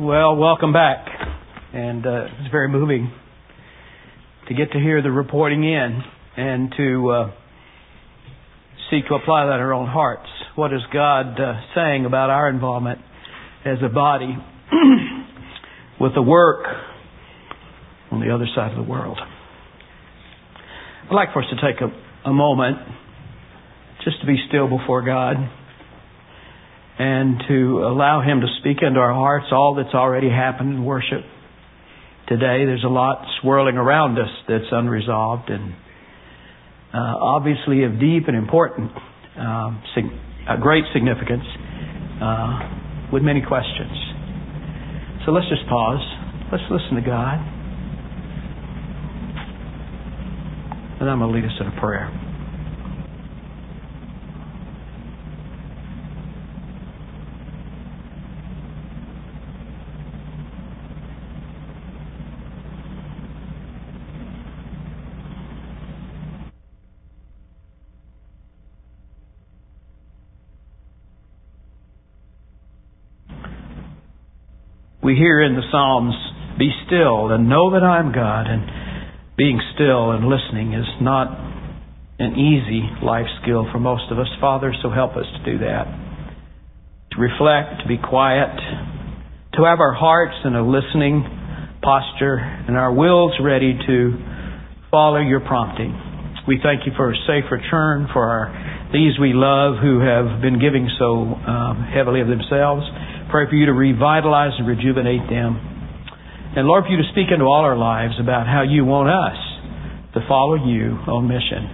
Well, welcome back. And uh, it's very moving to get to hear the reporting in and to uh, seek to apply that in our own hearts. What is God uh, saying about our involvement as a body with the work on the other side of the world? I'd like for us to take a, a moment just to be still before God and to allow Him to speak into our hearts all that's already happened in worship. Today, there's a lot swirling around us that's unresolved and uh, obviously of deep and important, um, sig- uh, great significance, uh, with many questions. So let's just pause. Let's listen to God. And I'm going to lead us in a prayer. We hear in the Psalms, be still and know that I am God. And being still and listening is not an easy life skill for most of us. Father, so help us to do that. To reflect, to be quiet, to have our hearts in a listening posture and our wills ready to follow your prompting. We thank you for a safe return for our, these we love who have been giving so um, heavily of themselves. Pray for you to revitalize and rejuvenate them. And Lord, for you to speak into all our lives about how you want us to follow you on mission.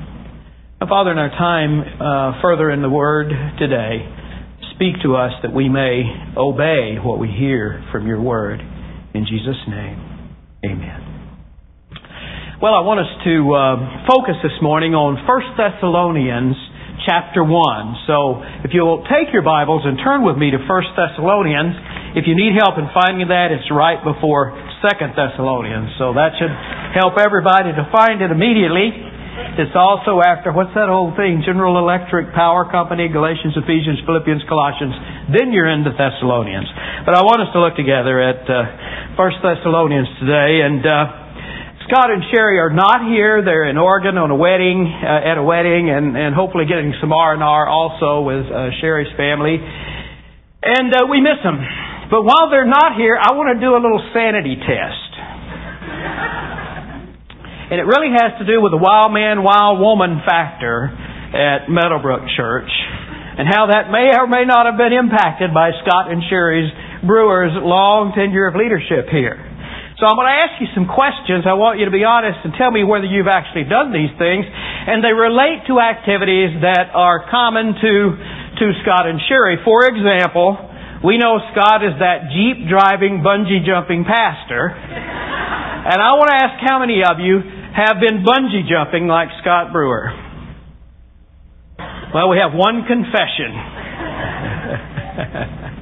Now, Father, in our time uh, further in the Word today, speak to us that we may obey what we hear from your Word. In Jesus' name, amen. Well, I want us to uh, focus this morning on 1 Thessalonians chapter 1. So if you'll take your Bibles and turn with me to 1 Thessalonians, if you need help in finding that, it's right before 2 Thessalonians. So that should help everybody to find it immediately. It's also after, what's that old thing? General Electric Power Company, Galatians, Ephesians, Philippians, Colossians. Then you're into Thessalonians. But I want us to look together at uh, 1 Thessalonians today. And uh, Scott and Sherry are not here. They're in Oregon on a wedding, uh, at a wedding, and, and hopefully getting some R and R also with uh, Sherry's family. And uh, we miss them. But while they're not here, I want to do a little sanity test. and it really has to do with the wild man, wild woman factor at Meadowbrook Church, and how that may or may not have been impacted by Scott and Sherry's Brewer's long tenure of leadership here. So I'm going to ask you some questions. I want you to be honest and tell me whether you've actually done these things. And they relate to activities that are common to, to Scott and Sherry. For example, we know Scott is that Jeep driving, bungee jumping pastor. And I want to ask how many of you have been bungee jumping like Scott Brewer? Well, we have one confession.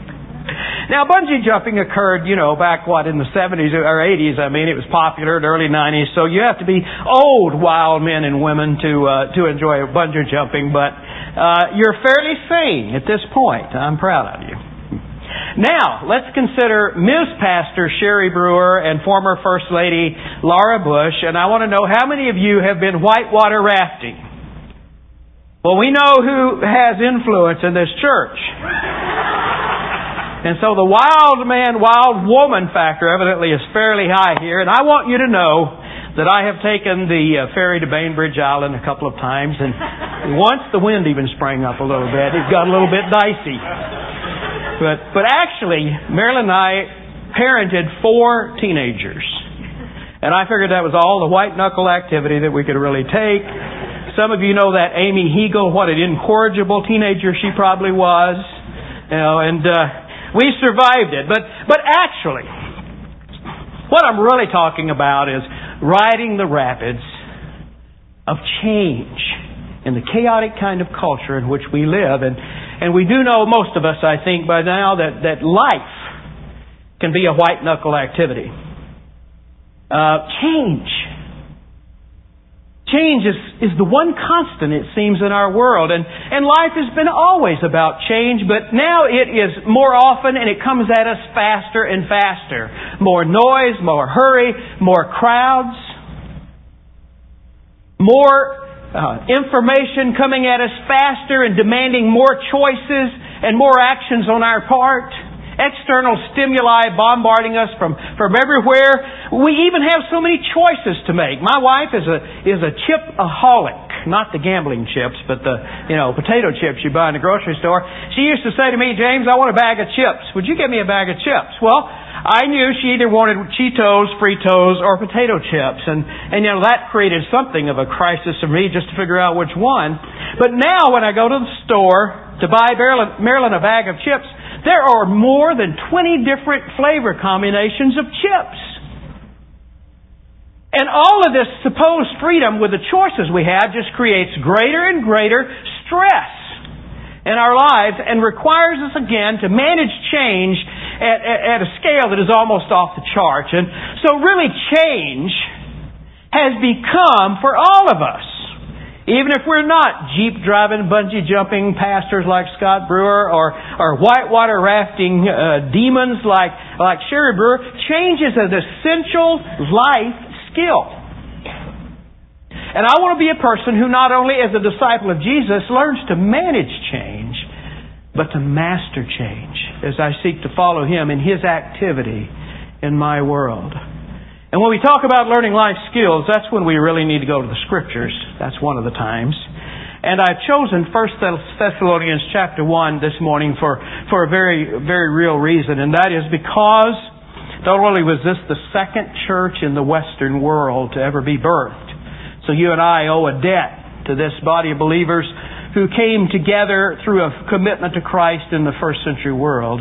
Now, bungee jumping occurred, you know, back what in the 70s or 80s. I mean, it was popular in the early 90s. So you have to be old wild men and women to uh, to enjoy bungee jumping. But uh, you're fairly sane at this point. I'm proud of you. Now, let's consider Ms. Pastor Sherry Brewer and former First Lady Laura Bush, and I want to know how many of you have been whitewater rafting? Well, we know who has influence in this church. And so the wild man, wild woman factor evidently is fairly high here. And I want you to know that I have taken the uh, ferry to Bainbridge Island a couple of times, and once the wind even sprang up a little bit, it got a little bit dicey. But but actually, Marilyn and I parented four teenagers, and I figured that was all the white knuckle activity that we could really take. Some of you know that Amy Hegel, what an incorrigible teenager she probably was, you know, and. Uh, we survived it. But, but actually, what I'm really talking about is riding the rapids of change in the chaotic kind of culture in which we live. And, and we do know, most of us, I think, by now, that, that life can be a white knuckle activity. Uh, change. Change is, is the one constant, it seems, in our world. And, and life has been always about change, but now it is more often and it comes at us faster and faster. More noise, more hurry, more crowds, more uh, information coming at us faster and demanding more choices and more actions on our part external stimuli bombarding us from, from everywhere. We even have so many choices to make. My wife is a, is a chipaholic. Not the gambling chips, but the, you know, potato chips you buy in the grocery store. She used to say to me, James, I want a bag of chips. Would you get me a bag of chips? Well, I knew she either wanted Cheetos, Fritos, or potato chips. And, and you know, that created something of a crisis for me just to figure out which one. But now when I go to the store to buy Marilyn, Marilyn a bag of chips, there are more than 20 different flavor combinations of chips. And all of this supposed freedom with the choices we have just creates greater and greater stress in our lives and requires us again to manage change at, at, at a scale that is almost off the charts. And so really change has become for all of us even if we're not Jeep driving, bungee jumping pastors like Scott Brewer or, or whitewater rafting uh, demons like, like Sherry Brewer, change is an essential life skill. And I want to be a person who not only as a disciple of Jesus learns to manage change, but to master change as I seek to follow Him in His activity in my world. And when we talk about learning life skills, that's when we really need to go to the scriptures. That's one of the times. And I've chosen 1 Thessalonians chapter 1 this morning for, for a very, very real reason, and that is because not only was this the second church in the Western world to ever be birthed, so you and I owe a debt to this body of believers who came together through a commitment to Christ in the first century world,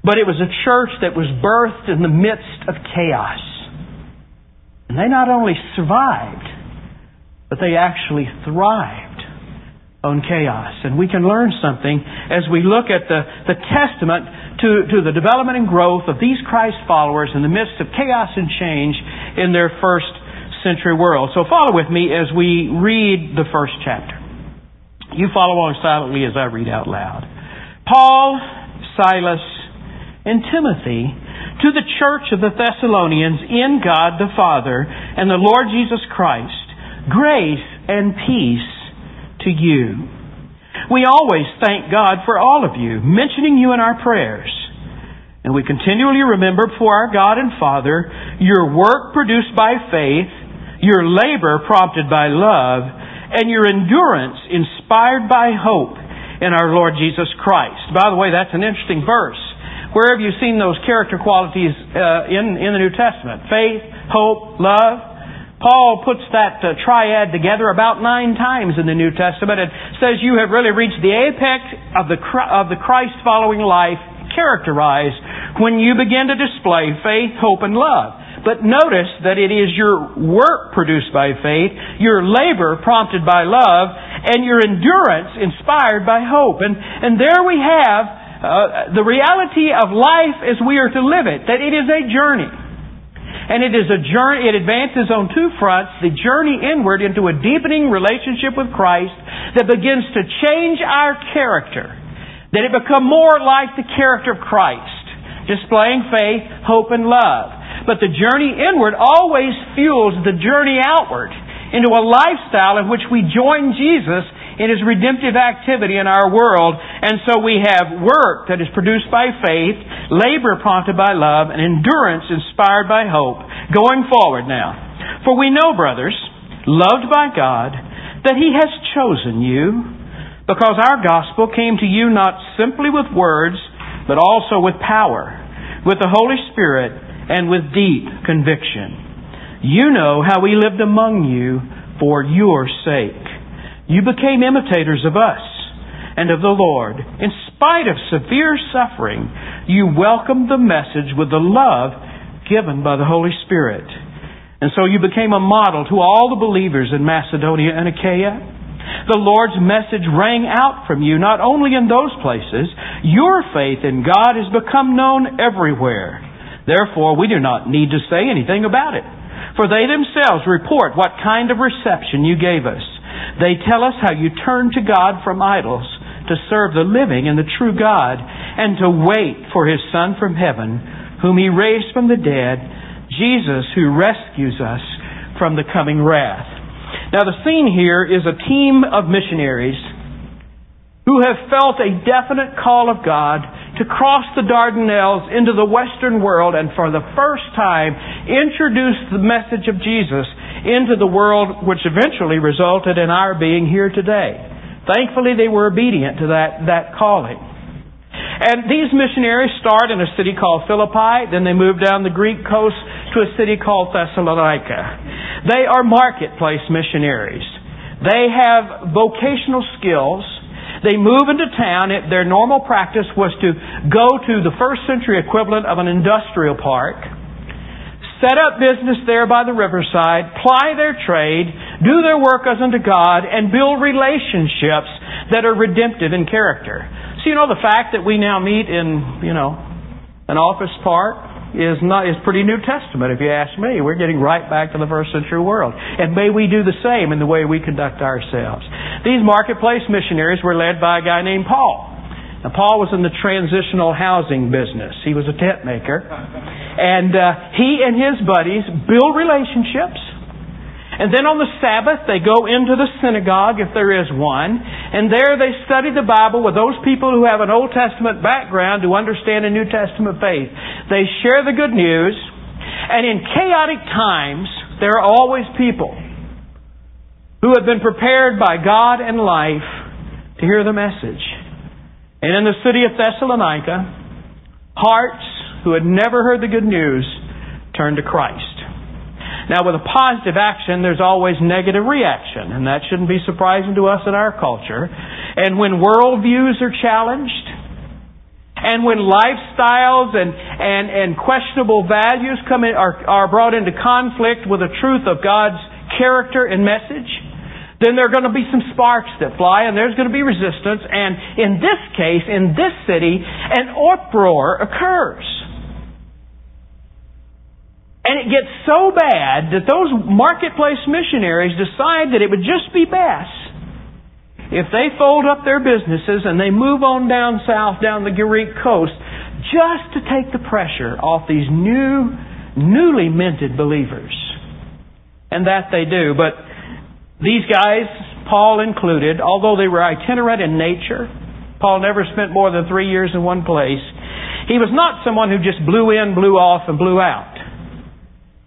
but it was a church that was birthed in the midst of chaos. And they not only survived, but they actually thrived on chaos. And we can learn something as we look at the, the testament to, to the development and growth of these Christ followers in the midst of chaos and change in their first century world. So follow with me as we read the first chapter. You follow along silently as I read out loud. Paul, Silas, and Timothy to the church of the Thessalonians in God the Father and the Lord Jesus Christ, grace and peace to you. We always thank God for all of you, mentioning you in our prayers. And we continually remember before our God and Father your work produced by faith, your labor prompted by love, and your endurance inspired by hope in our Lord Jesus Christ. By the way, that's an interesting verse. Where have you seen those character qualities uh, in, in the New Testament? Faith, hope, love. Paul puts that uh, triad together about nine times in the New Testament and says you have really reached the apex of the, of the Christ following life characterized when you begin to display faith, hope, and love. But notice that it is your work produced by faith, your labor prompted by love, and your endurance inspired by hope. And, and there we have uh, the reality of life as we are to live it, that it is a journey. And it is a journey, it advances on two fronts, the journey inward into a deepening relationship with Christ that begins to change our character. That it become more like the character of Christ, displaying faith, hope, and love. But the journey inward always fuels the journey outward into a lifestyle in which we join Jesus in His redemptive activity in our world. And so we have work that is produced by faith, labor prompted by love, and endurance inspired by hope. Going forward now. For we know, brothers, loved by God, that He has chosen you, because our gospel came to you not simply with words, but also with power, with the Holy Spirit, and with deep conviction. You know how we lived among you for your sake. You became imitators of us and of the Lord. In spite of severe suffering, you welcomed the message with the love given by the Holy Spirit. And so you became a model to all the believers in Macedonia and Achaia. The Lord's message rang out from you not only in those places, your faith in God has become known everywhere. Therefore, we do not need to say anything about it. For they themselves report what kind of reception you gave us. They tell us how you turned to God from idols to serve the living and the true God and to wait for His Son from heaven, whom He raised from the dead, Jesus who rescues us from the coming wrath. Now the scene here is a team of missionaries who have felt a definite call of God to cross the Dardanelles into the Western world and for the first time introduce the message of Jesus into the world which eventually resulted in our being here today. Thankfully, they were obedient to that, that calling. And these missionaries start in a city called Philippi, then they move down the Greek coast to a city called Thessalonica. They are marketplace missionaries. They have vocational skills they move into town. Their normal practice was to go to the first century equivalent of an industrial park, set up business there by the riverside, ply their trade, do their work as unto God, and build relationships that are redemptive in character. So you know the fact that we now meet in, you know, an office park, is not is pretty New Testament, if you ask me. We're getting right back to the first century world. And may we do the same in the way we conduct ourselves. These marketplace missionaries were led by a guy named Paul. Now, Paul was in the transitional housing business. He was a tent maker. And uh, he and his buddies build relationships and then on the Sabbath, they go into the synagogue, if there is one, and there they study the Bible with those people who have an Old Testament background to understand a New Testament faith. They share the good news, and in chaotic times, there are always people who have been prepared by God and life to hear the message. And in the city of Thessalonica, hearts who had never heard the good news turned to Christ. Now, with a positive action, there's always negative reaction, and that shouldn't be surprising to us in our culture. And when worldviews are challenged, and when lifestyles and, and, and questionable values come in, are, are brought into conflict with the truth of God's character and message, then there are going to be some sparks that fly and there's going to be resistance. And in this case, in this city, an uproar occurs. And it gets so bad that those marketplace missionaries decide that it would just be best if they fold up their businesses and they move on down south, down the Greek coast, just to take the pressure off these new, newly minted believers. And that they do. But these guys, Paul included, although they were itinerant in nature, Paul never spent more than three years in one place. He was not someone who just blew in, blew off, and blew out.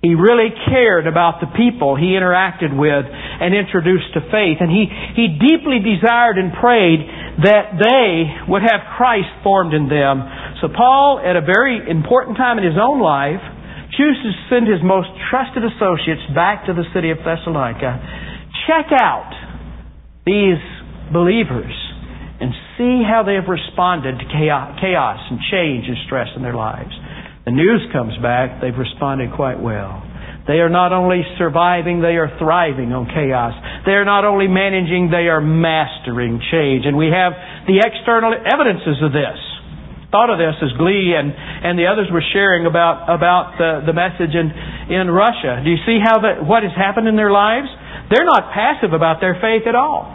He really cared about the people he interacted with and introduced to faith. And he, he deeply desired and prayed that they would have Christ formed in them. So Paul, at a very important time in his own life, chooses to send his most trusted associates back to the city of Thessalonica. Check out these believers and see how they have responded to chaos and change and stress in their lives. The news comes back, they've responded quite well. They are not only surviving, they are thriving on chaos. They are not only managing, they are mastering change. And we have the external evidences of this. Thought of this as Glee and, and the others were sharing about, about the, the message in, in Russia. Do you see how the, what has happened in their lives? They're not passive about their faith at all.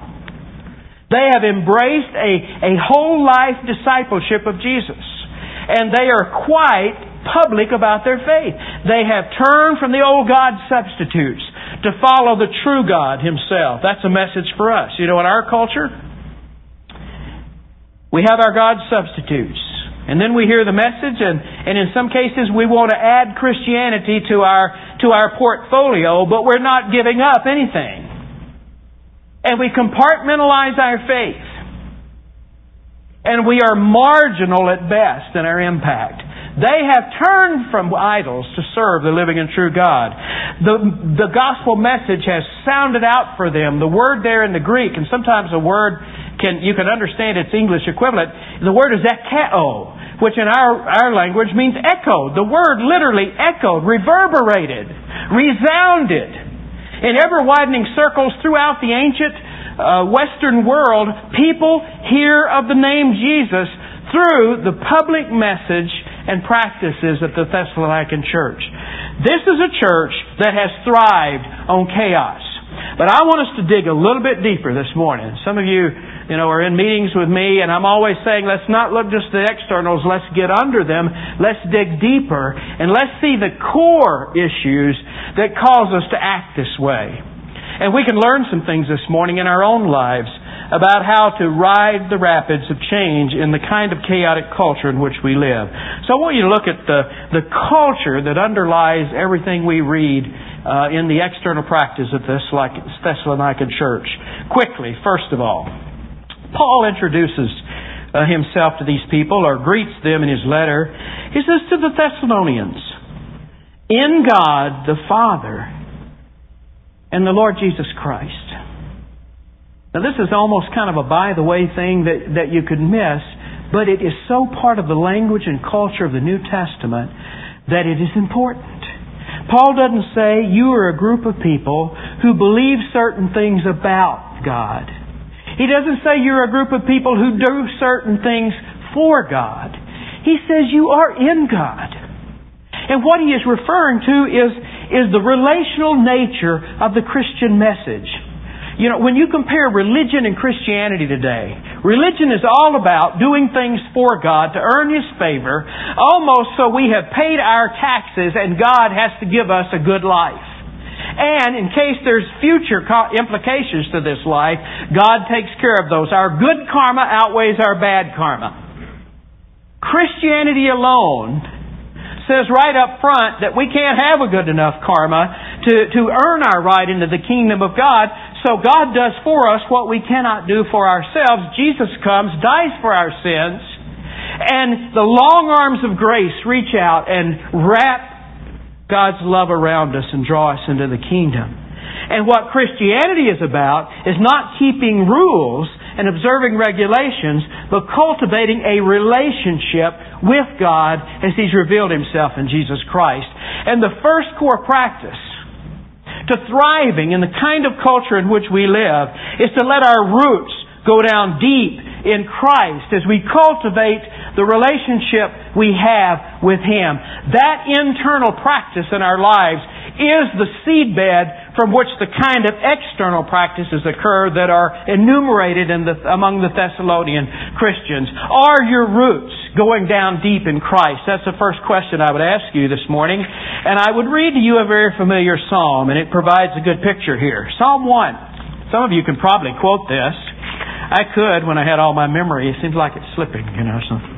They have embraced a, a whole life discipleship of Jesus. And they are quite public about their faith. They have turned from the old God substitutes to follow the true God Himself. That's a message for us. You know, in our culture, we have our God substitutes. And then we hear the message, and, and in some cases we want to add Christianity to our, to our portfolio, but we're not giving up anything. And we compartmentalize our faith. And we are marginal at best in our impact. They have turned from idols to serve the living and true God. The, the gospel message has sounded out for them. The word there in the Greek, and sometimes the word can, you can understand its English equivalent, the word is ekeo, which in our, our language means echo. The word literally echoed, reverberated, resounded in ever widening circles throughout the ancient uh, Western world. People hear of the name Jesus through the public message and practices of the Thessalonican church. This is a church that has thrived on chaos. But I want us to dig a little bit deeper this morning. Some of you, you know, are in meetings with me, and I'm always saying, let's not look just at the externals, let's get under them, let's dig deeper, and let's see the core issues that cause us to act this way. And we can learn some things this morning in our own lives about how to ride the rapids of change in the kind of chaotic culture in which we live. So I want you to look at the, the culture that underlies everything we read uh, in the external practice of this like Thessalonican church. Quickly, first of all, Paul introduces uh, himself to these people or greets them in his letter. He says to the Thessalonians, In God the Father and the Lord Jesus Christ. Now, this is almost kind of a by the way thing that, that you could miss, but it is so part of the language and culture of the New Testament that it is important. Paul doesn't say you are a group of people who believe certain things about God. He doesn't say you're a group of people who do certain things for God. He says you are in God. And what he is referring to is, is the relational nature of the Christian message. You know, when you compare religion and Christianity today, religion is all about doing things for God to earn His favor, almost so we have paid our taxes and God has to give us a good life. And in case there's future implications to this life, God takes care of those. Our good karma outweighs our bad karma. Christianity alone says right up front that we can't have a good enough karma to, to earn our right into the kingdom of God. So God does for us what we cannot do for ourselves. Jesus comes, dies for our sins, and the long arms of grace reach out and wrap God's love around us and draw us into the kingdom. And what Christianity is about is not keeping rules and observing regulations, but cultivating a relationship with God as He's revealed Himself in Jesus Christ. And the first core practice to thriving in the kind of culture in which we live is to let our roots go down deep in Christ as we cultivate the relationship we have with Him. That internal practice in our lives is the seedbed from which the kind of external practices occur that are enumerated the, among the Thessalonian Christians. Are your roots going down deep in Christ? That's the first question I would ask you this morning. And I would read to you a very familiar psalm, and it provides a good picture here. Psalm 1. Some of you can probably quote this. I could when I had all my memory. It seems like it's slipping, you know. So.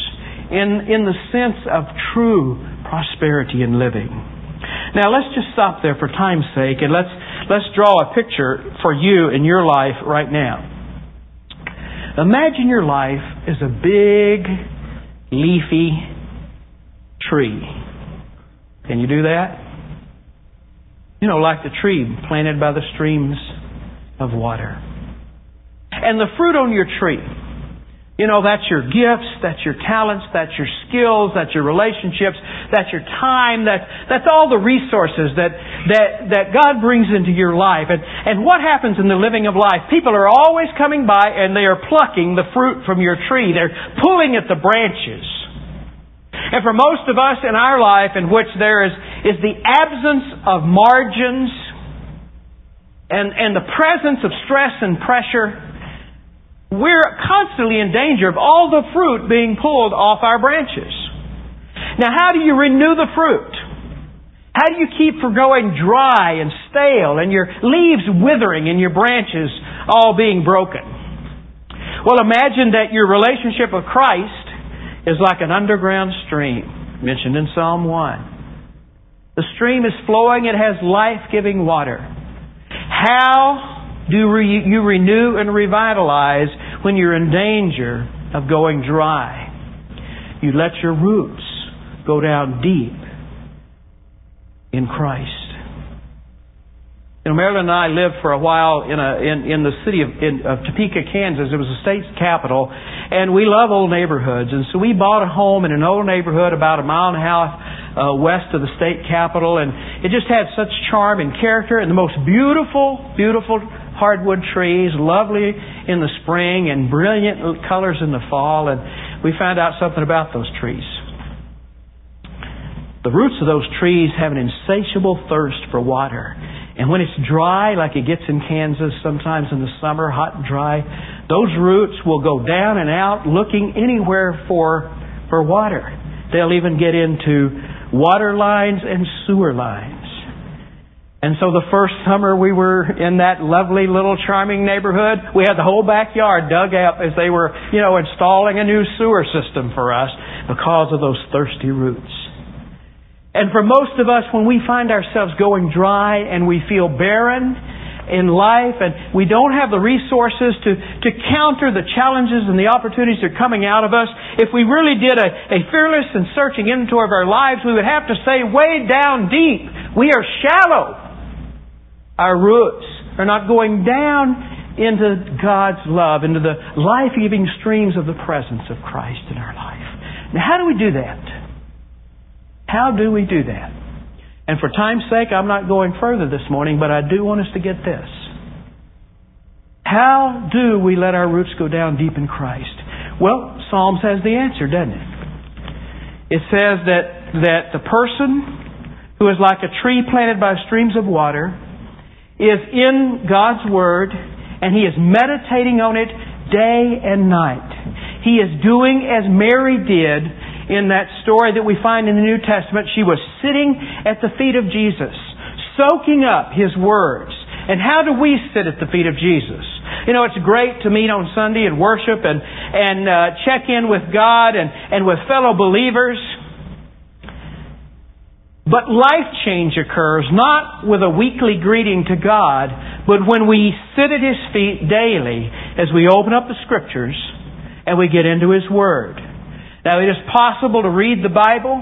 in, in the sense of true prosperity in living. Now let's just stop there for time's sake and let's, let's draw a picture for you in your life right now. Imagine your life as a big, leafy tree. Can you do that? You know, like the tree planted by the streams of water. And the fruit on your tree you know, that's your gifts, that's your talents, that's your skills, that's your relationships, that's your time, that's, that's all the resources that, that, that God brings into your life. And, and what happens in the living of life? People are always coming by and they are plucking the fruit from your tree. They're pulling at the branches. And for most of us in our life in which there is, is the absence of margins and, and the presence of stress and pressure, we're constantly in danger of all the fruit being pulled off our branches. Now, how do you renew the fruit? How do you keep from going dry and stale and your leaves withering and your branches all being broken? Well, imagine that your relationship with Christ is like an underground stream mentioned in Psalm 1. The stream is flowing, it has life giving water. How do you renew and revitalize when you're in danger of going dry? You let your roots go down deep in Christ. You know, Marilyn and I lived for a while in a in, in the city of, in, of Topeka, Kansas. It was the state's capital, and we love old neighborhoods. And so we bought a home in an old neighborhood about a mile and a half uh, west of the state capital, and it just had such charm and character, and the most beautiful, beautiful hardwood trees, lovely in the spring, and brilliant colors in the fall. And we found out something about those trees. The roots of those trees have an insatiable thirst for water. And when it's dry, like it gets in Kansas sometimes in the summer, hot and dry, those roots will go down and out looking anywhere for, for water. They'll even get into water lines and sewer lines. And so the first summer we were in that lovely little charming neighborhood, we had the whole backyard dug up as they were, you know, installing a new sewer system for us because of those thirsty roots. And for most of us, when we find ourselves going dry and we feel barren in life and we don't have the resources to, to counter the challenges and the opportunities that are coming out of us, if we really did a, a fearless and searching inventory of our lives, we would have to say way down deep, we are shallow. Our roots are not going down into God's love, into the life-giving streams of the presence of Christ in our life. Now, how do we do that? How do we do that? And for time's sake, I'm not going further this morning, but I do want us to get this. How do we let our roots go down deep in Christ? Well, Psalms has the answer, doesn't it? It says that, that the person who is like a tree planted by streams of water is in God's Word and he is meditating on it day and night. He is doing as Mary did in that story that we find in the New Testament, she was sitting at the feet of Jesus, soaking up His words. And how do we sit at the feet of Jesus? You know, it's great to meet on Sunday and worship and, and uh, check in with God and, and with fellow believers. But life change occurs not with a weekly greeting to God, but when we sit at His feet daily as we open up the Scriptures and we get into His Word. Now, it is possible to read the Bible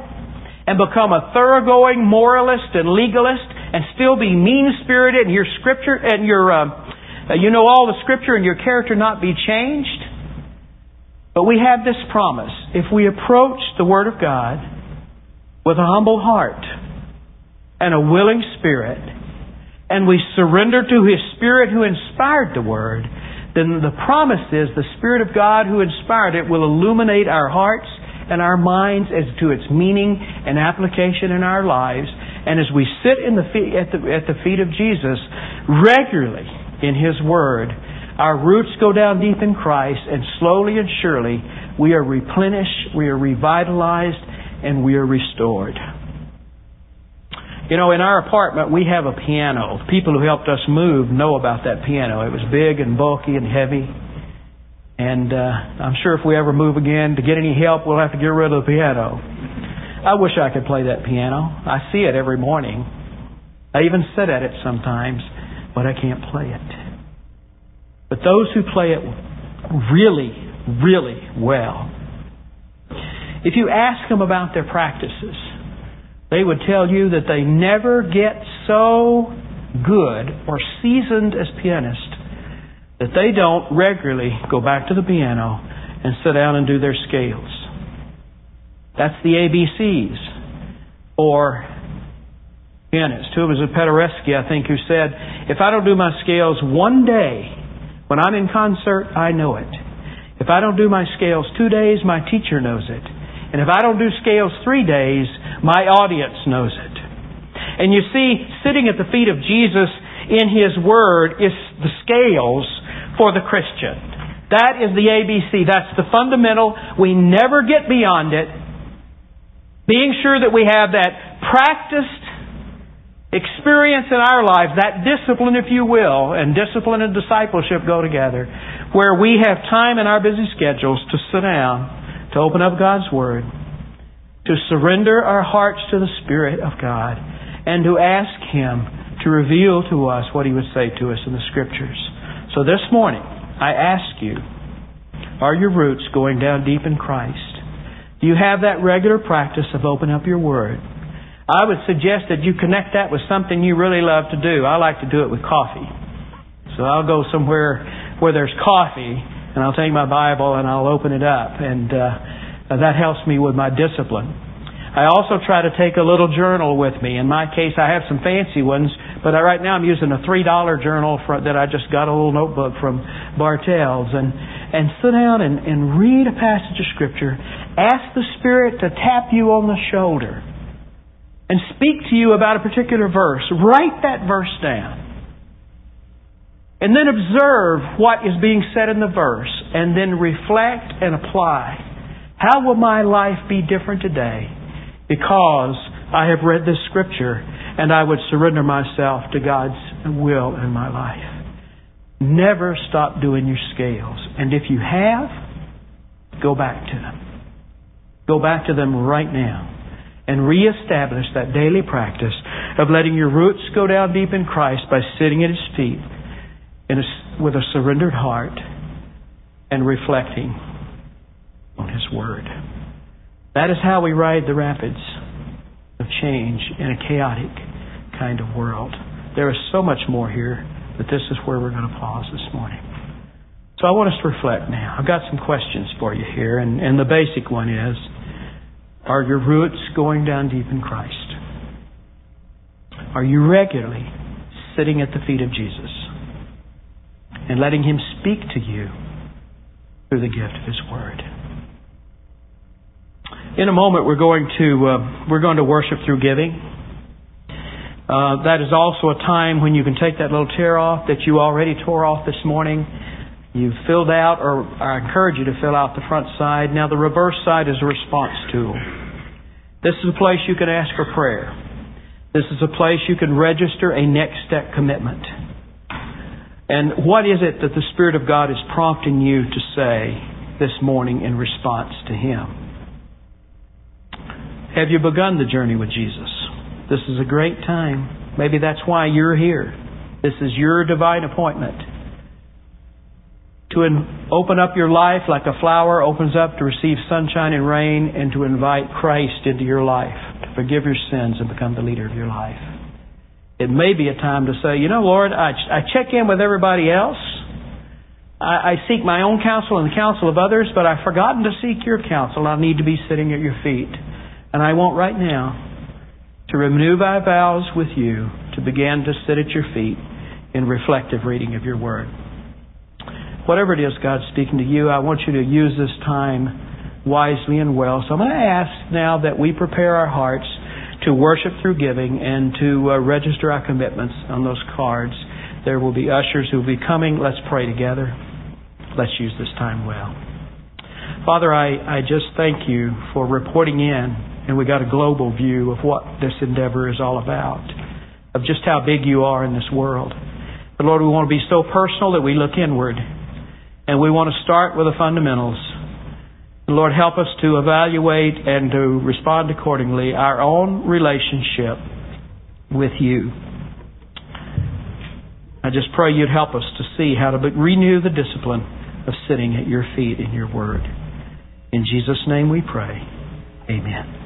and become a thoroughgoing moralist and legalist and still be mean spirited and your scripture and your, uh, you know all the scripture and your character not be changed. But we have this promise. If we approach the Word of God with a humble heart and a willing spirit, and we surrender to His Spirit who inspired the Word, then the promise is the Spirit of God who inspired it will illuminate our hearts and our minds as to its meaning and application in our lives. And as we sit the feet, at, the, at the feet of Jesus regularly in His Word, our roots go down deep in Christ, and slowly and surely we are replenished, we are revitalized, and we are restored. You know, in our apartment, we have a piano. People who helped us move know about that piano. It was big and bulky and heavy. And uh, I'm sure if we ever move again, to get any help, we'll have to get rid of the piano. I wish I could play that piano. I see it every morning. I even sit at it sometimes, but I can't play it. But those who play it really, really well, if you ask them about their practices, they would tell you that they never get so good or seasoned as pianists that they don't regularly go back to the piano and sit down and do their scales. That's the ABCs. Or pianist, who was a Paderewski, I think, who said, if I don't do my scales one day, when I'm in concert, I know it. If I don't do my scales two days, my teacher knows it. And if I don't do scales three days, my audience knows it. And you see, sitting at the feet of Jesus in His Word is the scales for the Christian. That is the ABC. That's the fundamental. We never get beyond it. Being sure that we have that practiced experience in our lives, that discipline, if you will, and discipline and discipleship go together, where we have time in our busy schedules to sit down, to open up God's Word, to surrender our hearts to the Spirit of God and to ask Him to reveal to us what He would say to us in the Scriptures. So this morning, I ask you, are your roots going down deep in Christ? Do you have that regular practice of open up your Word? I would suggest that you connect that with something you really love to do. I like to do it with coffee. So I'll go somewhere where there's coffee, and I'll take my Bible and I'll open it up, and uh, that helps me with my discipline. I also try to take a little journal with me. In my case, I have some fancy ones, but I, right now I'm using a three dollar journal for, that I just got a little notebook from Bartell's, and and sit down and, and read a passage of Scripture. Ask the Spirit to tap you on the shoulder and speak to you about a particular verse. Write that verse down. And then observe what is being said in the verse and then reflect and apply. How will my life be different today because I have read this scripture and I would surrender myself to God's will in my life? Never stop doing your scales. And if you have, go back to them. Go back to them right now and reestablish that daily practice of letting your roots go down deep in Christ by sitting at His feet a, with a surrendered heart and reflecting on His Word. That is how we ride the rapids of change in a chaotic kind of world. There is so much more here, but this is where we're going to pause this morning. So I want us to reflect now. I've got some questions for you here, and, and the basic one is are your roots going down deep in Christ? Are you regularly sitting at the feet of Jesus and letting Him speak to you through the gift of His Word? In a moment, we're going to uh, we're going to worship through giving. Uh, that is also a time when you can take that little tear off that you already tore off this morning. You've filled out, or I encourage you to fill out the front side. Now, the reverse side is a response tool. This is a place you can ask for prayer. This is a place you can register a next step commitment. And what is it that the Spirit of God is prompting you to say this morning in response to Him? Have you begun the journey with Jesus? This is a great time. Maybe that's why you're here. This is your divine appointment to open up your life like a flower opens up to receive sunshine and rain and to invite Christ into your life, to forgive your sins and become the leader of your life. It may be a time to say, you know, Lord, I, I check in with everybody else. I, I seek my own counsel and the counsel of others, but I've forgotten to seek your counsel. I need to be sitting at your feet. And I want right now to renew my vows with you to begin to sit at your feet in reflective reading of your word whatever it is God's speaking to you, I want you to use this time wisely and well. So I'm going to ask now that we prepare our hearts to worship through giving and to uh, register our commitments on those cards. There will be ushers who will be coming. Let's pray together. Let's use this time well. Father, I, I just thank you for reporting in, and we got a global view of what this endeavor is all about, of just how big you are in this world. But Lord, we want to be so personal that we look inward and we want to start with the fundamentals. Lord, help us to evaluate and to respond accordingly our own relationship with you. I just pray you'd help us to see how to renew the discipline of sitting at your feet in your word. In Jesus' name we pray. Amen.